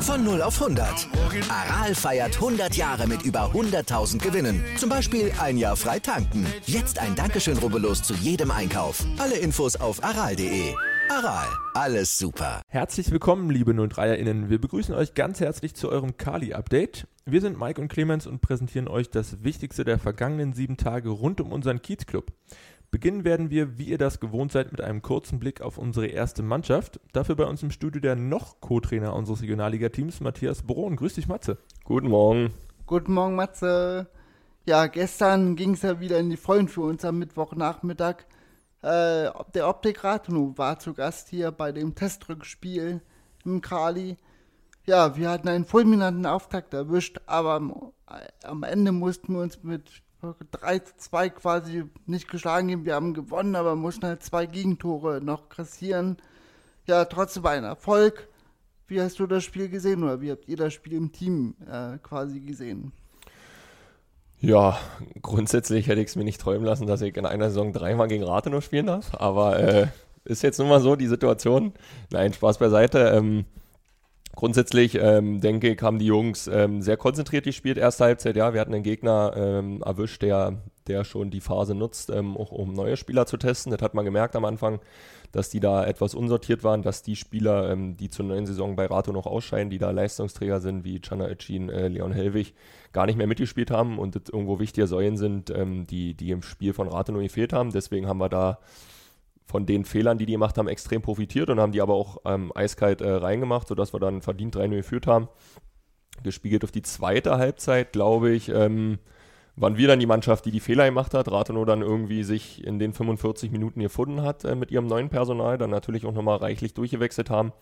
Von 0 auf 100. Aral feiert 100 Jahre mit über 100.000 Gewinnen. Zum Beispiel ein Jahr frei tanken. Jetzt ein Dankeschön, rubbellos zu jedem Einkauf. Alle Infos auf aral.de. Aral, alles super. Herzlich willkommen, liebe 03erInnen. Wir begrüßen euch ganz herzlich zu eurem Kali-Update. Wir sind Mike und Clemens und präsentieren euch das Wichtigste der vergangenen sieben Tage rund um unseren Kiezclub. Beginnen werden wir, wie ihr das gewohnt seid, mit einem kurzen Blick auf unsere erste Mannschaft. Dafür bei uns im Studio der noch Co-Trainer unseres Regionalliga-Teams, Matthias Brohn. Grüß dich, Matze. Guten Morgen. Guten Morgen, Matze. Ja, gestern ging es ja wieder in die Vollen für uns am Mittwochnachmittag. Äh, der Optik Rathenow war zu Gast hier bei dem Testrückspiel im Kali. Ja, wir hatten einen fulminanten Auftakt erwischt, aber am, am Ende mussten wir uns mit 3 zu 2 quasi nicht geschlagen geben. Wir haben gewonnen, aber mussten halt zwei Gegentore noch kassieren. Ja, trotzdem war ein Erfolg. Wie hast du das Spiel gesehen oder wie habt ihr das Spiel im Team äh, quasi gesehen? Ja, grundsätzlich hätte ich es mir nicht träumen lassen, dass ich in einer Saison dreimal gegen Rathenow spielen darf. Aber äh, ist jetzt nun mal so die Situation. Nein, Spaß beiseite. Ähm, Grundsätzlich ähm, denke ich, haben die Jungs ähm, sehr konzentriert gespielt, erste Halbzeit. Ja, wir hatten einen Gegner ähm, erwischt, der, der schon die Phase nutzt, ähm, auch um neue Spieler zu testen. Das hat man gemerkt am Anfang, dass die da etwas unsortiert waren, dass die Spieler, ähm, die zur neuen Saison bei Rato noch ausscheiden, die da Leistungsträger sind, wie Chana Echin, äh, Leon Hellwig, gar nicht mehr mitgespielt haben und das irgendwo wichtige Säulen sind, ähm, die, die im Spiel von Rato nur gefehlt haben. Deswegen haben wir da von den Fehlern, die die gemacht haben, extrem profitiert und haben die aber auch ähm, eiskalt äh, reingemacht, sodass wir dann verdient 3-0 geführt haben. Gespiegelt auf die zweite Halbzeit, glaube ich, ähm, waren wir dann die Mannschaft, die die Fehler gemacht hat. Rathenow dann irgendwie sich in den 45 Minuten gefunden hat äh, mit ihrem neuen Personal, dann natürlich auch nochmal reichlich durchgewechselt haben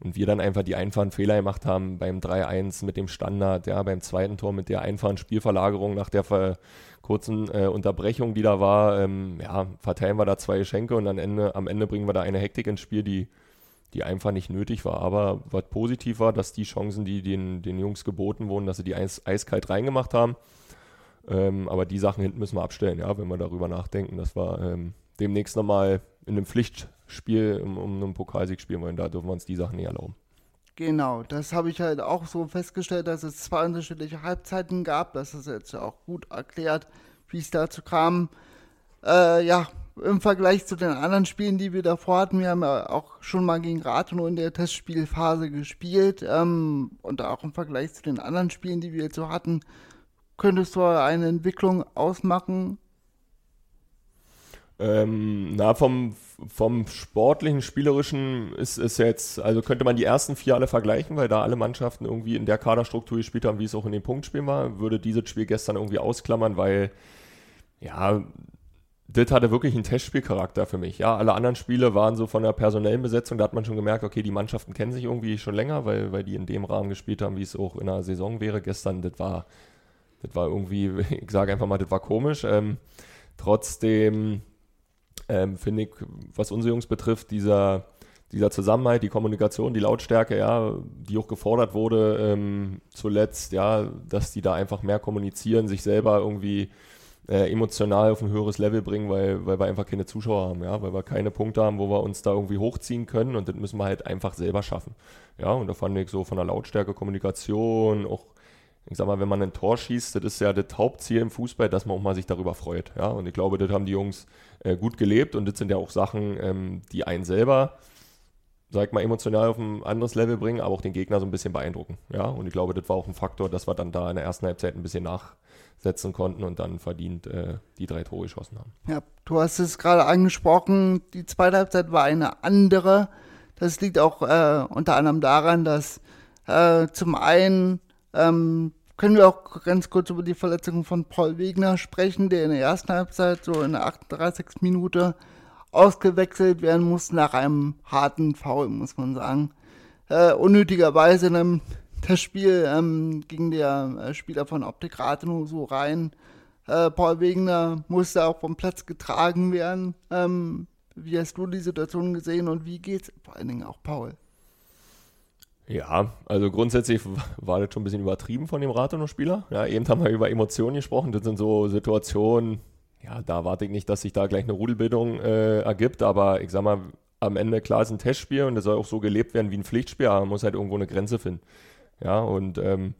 und wir dann einfach die einfachen Fehler gemacht haben beim 3-1 mit dem Standard, ja, beim zweiten Tor mit der einfachen Spielverlagerung nach der ver kurzen äh, Unterbrechung, die da war. Ähm, ja, verteilen wir da zwei Geschenke und am Ende, am Ende bringen wir da eine Hektik ins Spiel, die, die einfach nicht nötig war. Aber was positiv war, dass die Chancen, die den, den Jungs geboten wurden, dass sie die eis, eiskalt reingemacht haben. Ähm, aber die Sachen hinten müssen wir abstellen, ja, wenn wir darüber nachdenken, dass wir ähm, demnächst nochmal in einem Pflichtspiel um, um einen Pokalsieg spielen wollen. Da dürfen wir uns die Sachen nicht erlauben. Genau, das habe ich halt auch so festgestellt, dass es zwei unterschiedliche Halbzeiten gab. Das ist jetzt auch gut erklärt, wie es dazu kam. Äh, ja, im Vergleich zu den anderen Spielen, die wir davor hatten, wir haben ja auch schon mal gegen Rathenow in der Testspielphase gespielt. Ähm, und auch im Vergleich zu den anderen Spielen, die wir jetzt so hatten, könntest du eine Entwicklung ausmachen, ähm, na, vom, vom sportlichen, spielerischen ist es jetzt, also könnte man die ersten vier alle vergleichen, weil da alle Mannschaften irgendwie in der Kaderstruktur gespielt haben, wie es auch in den Punktspielen war. Würde dieses Spiel gestern irgendwie ausklammern, weil, ja, das hatte wirklich einen Testspielcharakter für mich. Ja, alle anderen Spiele waren so von der personellen Besetzung, da hat man schon gemerkt, okay, die Mannschaften kennen sich irgendwie schon länger, weil, weil die in dem Rahmen gespielt haben, wie es auch in der Saison wäre. Gestern, das war, das war irgendwie, ich sage einfach mal, das war komisch. Ähm, trotzdem, ähm, finde ich, was unsere Jungs betrifft, dieser, dieser Zusammenhalt, die Kommunikation, die Lautstärke, ja, die auch gefordert wurde ähm, zuletzt, ja, dass die da einfach mehr kommunizieren, sich selber irgendwie äh, emotional auf ein höheres Level bringen, weil, weil wir einfach keine Zuschauer haben, ja, weil wir keine Punkte haben, wo wir uns da irgendwie hochziehen können und das müssen wir halt einfach selber schaffen. Ja, und da fand ich so von der Lautstärke, Kommunikation, auch ich sag mal, wenn man ein Tor schießt, das ist ja das Hauptziel im Fußball, dass man auch mal sich darüber freut. Ja? Und ich glaube, das haben die Jungs äh, gut gelebt und das sind ja auch Sachen, ähm, die einen selber, sag ich mal, emotional auf ein anderes Level bringen, aber auch den Gegner so ein bisschen beeindrucken. Ja? Und ich glaube, das war auch ein Faktor, dass wir dann da in der ersten Halbzeit ein bisschen nachsetzen konnten und dann verdient äh, die drei Tore geschossen haben. Ja, du hast es gerade angesprochen, die zweite Halbzeit war eine andere. Das liegt auch äh, unter anderem daran, dass äh, zum einen ähm, können wir auch ganz kurz über die Verletzung von Paul Wegner sprechen, der in der ersten Halbzeit, so in der 38. Minute, ausgewechselt werden muss nach einem harten Foul, muss man sagen. Äh, unnötigerweise in einem Testspiel ähm, ging der äh, Spieler von Optik Rathenow so rein. Äh, Paul Wegner musste auch vom Platz getragen werden. Ähm, wie hast du die Situation gesehen und wie geht's vor allen Dingen auch Paul? Ja, also grundsätzlich war das schon ein bisschen übertrieben von dem Rathenow-Spieler. Ja, eben haben wir über Emotionen gesprochen. Das sind so Situationen, ja, da warte ich nicht, dass sich da gleich eine Rudelbildung äh, ergibt, aber ich sag mal, am Ende klar ist ein Testspiel und es soll auch so gelebt werden wie ein Pflichtspiel, aber man muss halt irgendwo eine Grenze finden. Ja, und ähm,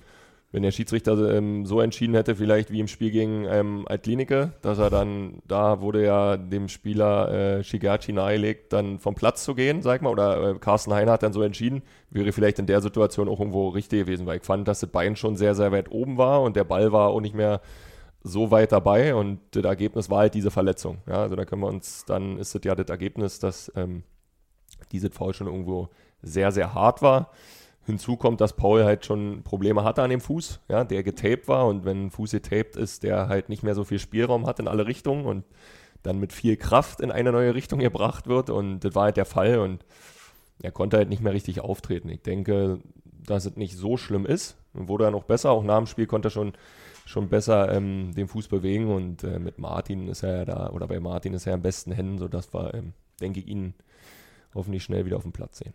wenn der Schiedsrichter ähm, so entschieden hätte, vielleicht wie im Spiel gegen ähm, Altklinike, dass er dann, da wurde ja dem Spieler äh, Shigachi nahegelegt, dann vom Platz zu gehen, sag mal, oder äh, Carsten Heiner hat dann so entschieden, wäre vielleicht in der Situation auch irgendwo richtig gewesen, weil ich fand, dass das Bein schon sehr, sehr weit oben war und der Ball war auch nicht mehr so weit dabei und das Ergebnis war halt diese Verletzung. Ja, also da können wir uns, dann ist es ja das Ergebnis, dass ähm, dieses Foul schon irgendwo sehr, sehr hart war. Hinzu kommt, dass Paul halt schon Probleme hatte an dem Fuß, ja, der getaped war und wenn ein Fuß getaped ist, der halt nicht mehr so viel Spielraum hat in alle Richtungen und dann mit viel Kraft in eine neue Richtung gebracht wird und das war halt der Fall und er konnte halt nicht mehr richtig auftreten. Ich denke, dass es nicht so schlimm ist. Wurde er noch besser, auch nach dem Spiel konnte er schon, schon besser ähm, den Fuß bewegen und äh, mit Martin ist er ja da, oder bei Martin ist er am besten Händen, sodass wir, ähm, denke ich, ihn hoffentlich schnell wieder auf dem Platz sehen.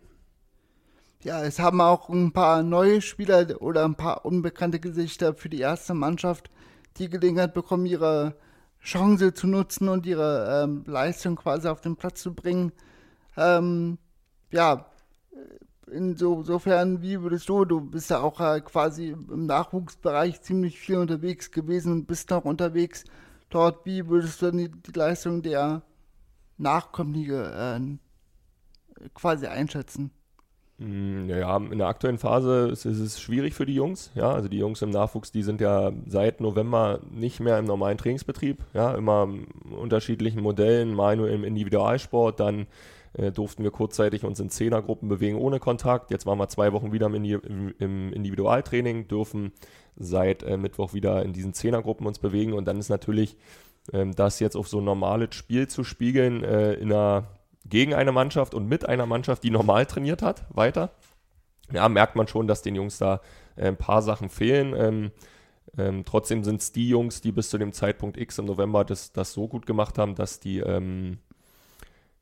Ja, es haben auch ein paar neue Spieler oder ein paar unbekannte Gesichter für die erste Mannschaft die Gelegenheit bekommen, ihre Chance zu nutzen und ihre ähm, Leistung quasi auf den Platz zu bringen. Ähm, ja, insofern, wie würdest du, du bist ja auch äh, quasi im Nachwuchsbereich ziemlich viel unterwegs gewesen und bist noch unterwegs dort, wie würdest du die, die Leistung der Nachkommlinge äh, quasi einschätzen? Mm, ja, in der aktuellen Phase ist, ist, es schwierig für die Jungs. Ja, also die Jungs im Nachwuchs, die sind ja seit November nicht mehr im normalen Trainingsbetrieb. Ja, immer unterschiedlichen Modellen, mal nur im Individualsport, dann äh, durften wir kurzzeitig uns in Zehnergruppen bewegen ohne Kontakt. Jetzt waren wir zwei Wochen wieder im, im Individualtraining, dürfen seit äh, Mittwoch wieder in diesen Zehnergruppen uns bewegen und dann ist natürlich ähm, das jetzt auf so ein normales Spiel zu spiegeln äh, in einer gegen eine Mannschaft und mit einer Mannschaft, die normal trainiert hat, weiter. Ja, merkt man schon, dass den Jungs da äh, ein paar Sachen fehlen. Ähm, ähm, trotzdem sind es die Jungs, die bis zu dem Zeitpunkt X im November das, das so gut gemacht haben, dass die ähm,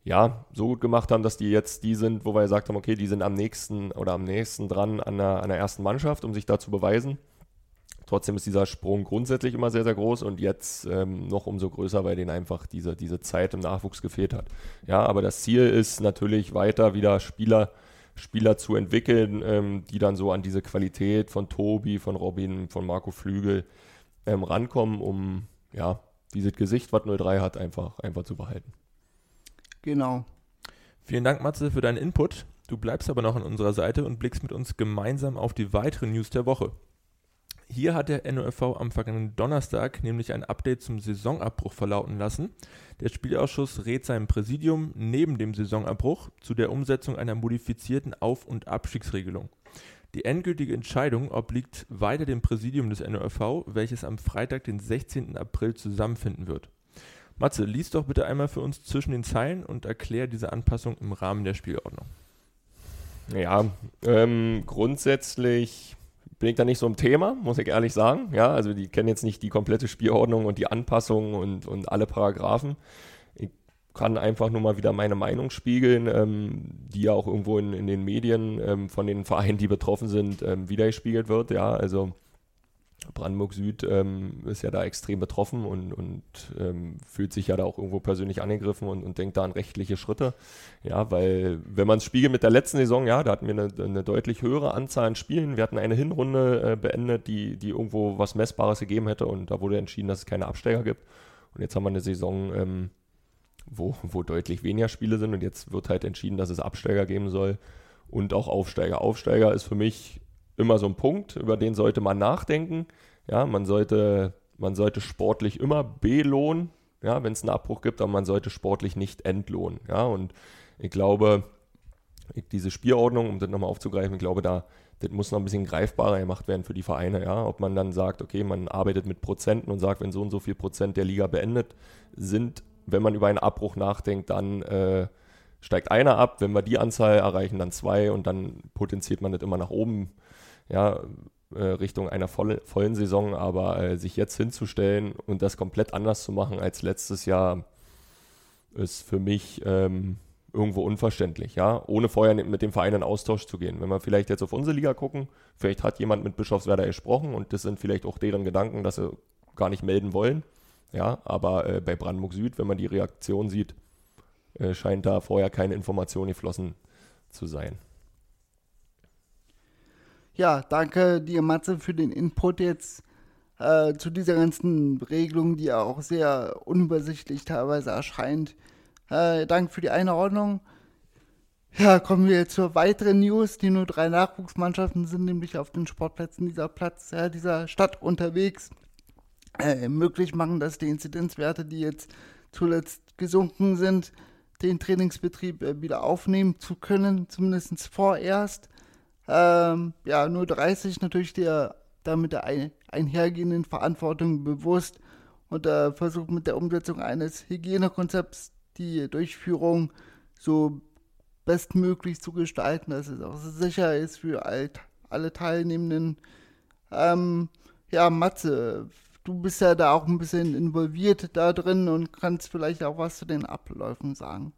ja so gut gemacht haben, dass die jetzt die sind, wo wir gesagt haben, okay, die sind am nächsten oder am nächsten dran an der, an der ersten Mannschaft, um sich da zu beweisen. Trotzdem ist dieser Sprung grundsätzlich immer sehr, sehr groß und jetzt ähm, noch umso größer, weil denen einfach diese, diese Zeit im Nachwuchs gefehlt hat. Ja, aber das Ziel ist natürlich weiter wieder Spieler, Spieler zu entwickeln, ähm, die dann so an diese Qualität von Tobi, von Robin, von Marco Flügel ähm, rankommen, um ja, dieses Gesicht, was 03 hat, einfach, einfach zu behalten. Genau. Vielen Dank, Matze, für deinen Input. Du bleibst aber noch an unserer Seite und blickst mit uns gemeinsam auf die weiteren News der Woche. Hier hat der NOFV am vergangenen Donnerstag nämlich ein Update zum Saisonabbruch verlauten lassen. Der Spielausschuss rät seinem Präsidium neben dem Saisonabbruch zu der Umsetzung einer modifizierten Auf- und Abstiegsregelung. Die endgültige Entscheidung obliegt weiter dem Präsidium des NOFV, welches am Freitag, den 16. April zusammenfinden wird. Matze, lies doch bitte einmal für uns zwischen den Zeilen und erklär diese Anpassung im Rahmen der Spielordnung. Ja, ähm, grundsätzlich bin ich da nicht so im Thema, muss ich ehrlich sagen. Ja, also die kennen jetzt nicht die komplette Spielordnung und die Anpassungen und, und alle Paragraphen. Ich kann einfach nur mal wieder meine Meinung spiegeln, ähm, die ja auch irgendwo in, in den Medien ähm, von den Vereinen, die betroffen sind, ähm, wiedergespiegelt wird. Ja, also Brandenburg Süd ähm, ist ja da extrem betroffen und, und ähm, fühlt sich ja da auch irgendwo persönlich angegriffen und, und, denkt da an rechtliche Schritte. Ja, weil wenn man es spiegelt mit der letzten Saison, ja, da hatten wir eine, eine deutlich höhere Anzahl an Spielen. Wir hatten eine Hinrunde äh, beendet, die, die irgendwo was Messbares gegeben hätte und da wurde entschieden, dass es keine Absteiger gibt. Und jetzt haben wir eine Saison, ähm, wo, wo deutlich weniger Spiele sind und jetzt wird halt entschieden, dass es Absteiger geben soll und auch Aufsteiger. Aufsteiger ist für mich immer so ein Punkt, über den sollte man nachdenken. Ja, man sollte, man sollte sportlich immer belohnen, ja, wenn es einen Abbruch gibt, aber man sollte sportlich nicht entlohnen. Ja, und ich glaube, diese Spielordnung, um das nochmal aufzugreifen, ich glaube, da, das muss noch ein bisschen greifbarer gemacht werden für die Vereine, ja. Ob man dann sagt, okay, man arbeitet mit Prozenten und sagt, wenn so und so viel Prozent der Liga beendet sind, wenn man über einen Abbruch nachdenkt, dann äh, steigt einer ab, wenn wir die Anzahl erreichen, dann zwei und dann potenziert man das immer nach oben ja, äh, Richtung einer voll, vollen Saison, aber äh, sich jetzt hinzustellen und das komplett anders zu machen als letztes Jahr, ist für mich ähm, irgendwo unverständlich, ja, ohne vorher mit dem Verein in Austausch zu gehen. Wenn wir vielleicht jetzt auf unsere Liga gucken, vielleicht hat jemand mit Bischofswerder gesprochen und das sind vielleicht auch deren Gedanken, dass sie gar nicht melden wollen. Ja, aber äh, bei Brandenburg Süd, wenn man die Reaktion sieht, äh, scheint da vorher keine Information geflossen zu sein. Ja, danke dir, Matze, für den Input jetzt äh, zu dieser ganzen Regelung, die ja auch sehr unübersichtlich teilweise erscheint. Äh, danke für die Einordnung. Ja, kommen wir zur weiteren News. Die nur drei Nachwuchsmannschaften sind nämlich auf den Sportplätzen dieser Platz, äh, dieser Stadt unterwegs. Äh, möglich machen, dass die Inzidenzwerte, die jetzt zuletzt gesunken sind, den Trainingsbetrieb äh, wieder aufnehmen zu können, zumindest vorerst. Ähm, ja, nur 30 natürlich der damit der ein, einhergehenden Verantwortung bewusst und äh, versucht mit der Umsetzung eines Hygienekonzepts die Durchführung so bestmöglich zu gestalten, dass es auch sicher ist für all, alle Teilnehmenden. Ähm, ja, Matze, du bist ja da auch ein bisschen involviert da drin und kannst vielleicht auch was zu den Abläufen sagen.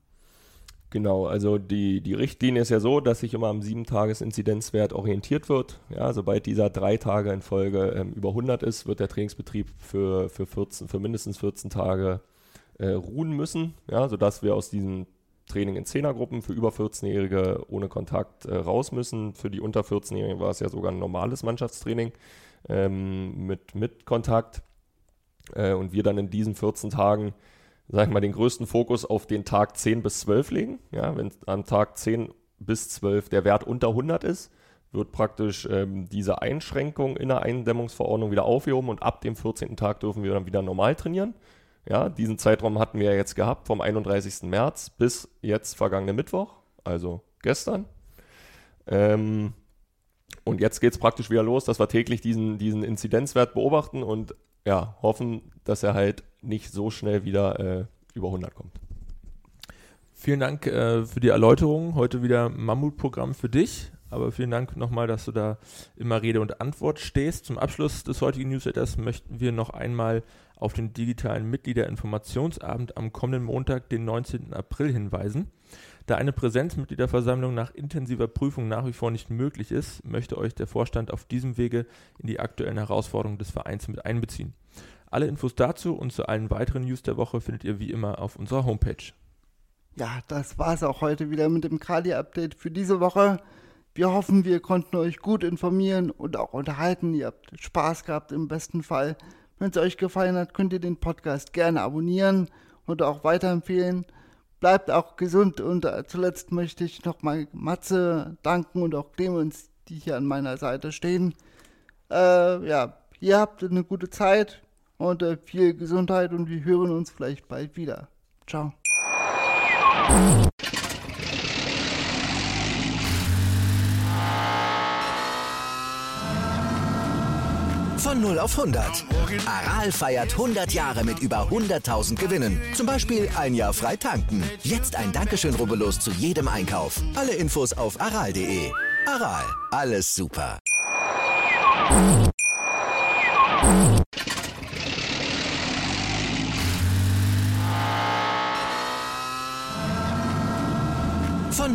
Genau, also die, die Richtlinie ist ja so, dass sich immer am 7-Tages-Inzidenzwert orientiert wird. Ja, sobald dieser drei Tage in Folge ähm, über 100 ist, wird der Trainingsbetrieb für, für, 14, für mindestens 14 Tage äh, ruhen müssen, ja, sodass wir aus diesem Training in Zehnergruppen für über 14-Jährige ohne Kontakt äh, raus müssen. Für die unter 14-Jährigen war es ja sogar ein normales Mannschaftstraining ähm, mit, mit Kontakt. Äh, und wir dann in diesen 14 Tagen, sag ich mal, den größten Fokus auf den Tag 10 bis 12 legen. Ja, wenn am Tag 10 bis 12 der Wert unter 100 ist, wird praktisch ähm, diese Einschränkung in der Eindämmungsverordnung wieder aufgehoben und ab dem 14. Tag dürfen wir dann wieder normal trainieren. Ja, diesen Zeitraum hatten wir jetzt gehabt vom 31. März bis jetzt vergangene Mittwoch, also gestern. Ähm, und jetzt geht es praktisch wieder los, dass wir täglich diesen, diesen Inzidenzwert beobachten und ja, hoffen, dass er halt nicht so schnell wieder äh, über 100 kommt. Vielen Dank äh, für die Erläuterung. Heute wieder Mammutprogramm für dich. Aber vielen Dank nochmal, dass du da immer Rede und Antwort stehst. Zum Abschluss des heutigen Newsletters möchten wir noch einmal auf den digitalen Mitgliederinformationsabend am kommenden Montag, den 19. April hinweisen. Da eine Präsenzmitgliederversammlung nach intensiver Prüfung nach wie vor nicht möglich ist, möchte euch der Vorstand auf diesem Wege in die aktuellen Herausforderungen des Vereins mit einbeziehen. Alle Infos dazu und zu allen weiteren News der Woche findet ihr wie immer auf unserer Homepage. Ja, das war es auch heute wieder mit dem Kali-Update für diese Woche. Wir hoffen, wir konnten euch gut informieren und auch unterhalten. Ihr habt Spaß gehabt im besten Fall. Wenn es euch gefallen hat, könnt ihr den Podcast gerne abonnieren und auch weiterempfehlen. Bleibt auch gesund und zuletzt möchte ich nochmal Matze danken und auch Clemens, die hier an meiner Seite stehen. Äh, ja, ihr habt eine gute Zeit und äh, viel Gesundheit und wir hören uns vielleicht bald wieder. Ciao. Von 0 auf 100. Aral feiert 100 Jahre mit über 100.000 Gewinnen. Zum Beispiel ein Jahr frei tanken. Jetzt ein Dankeschön, rubbellos zu jedem Einkauf. Alle Infos auf aral.de. Aral, alles super.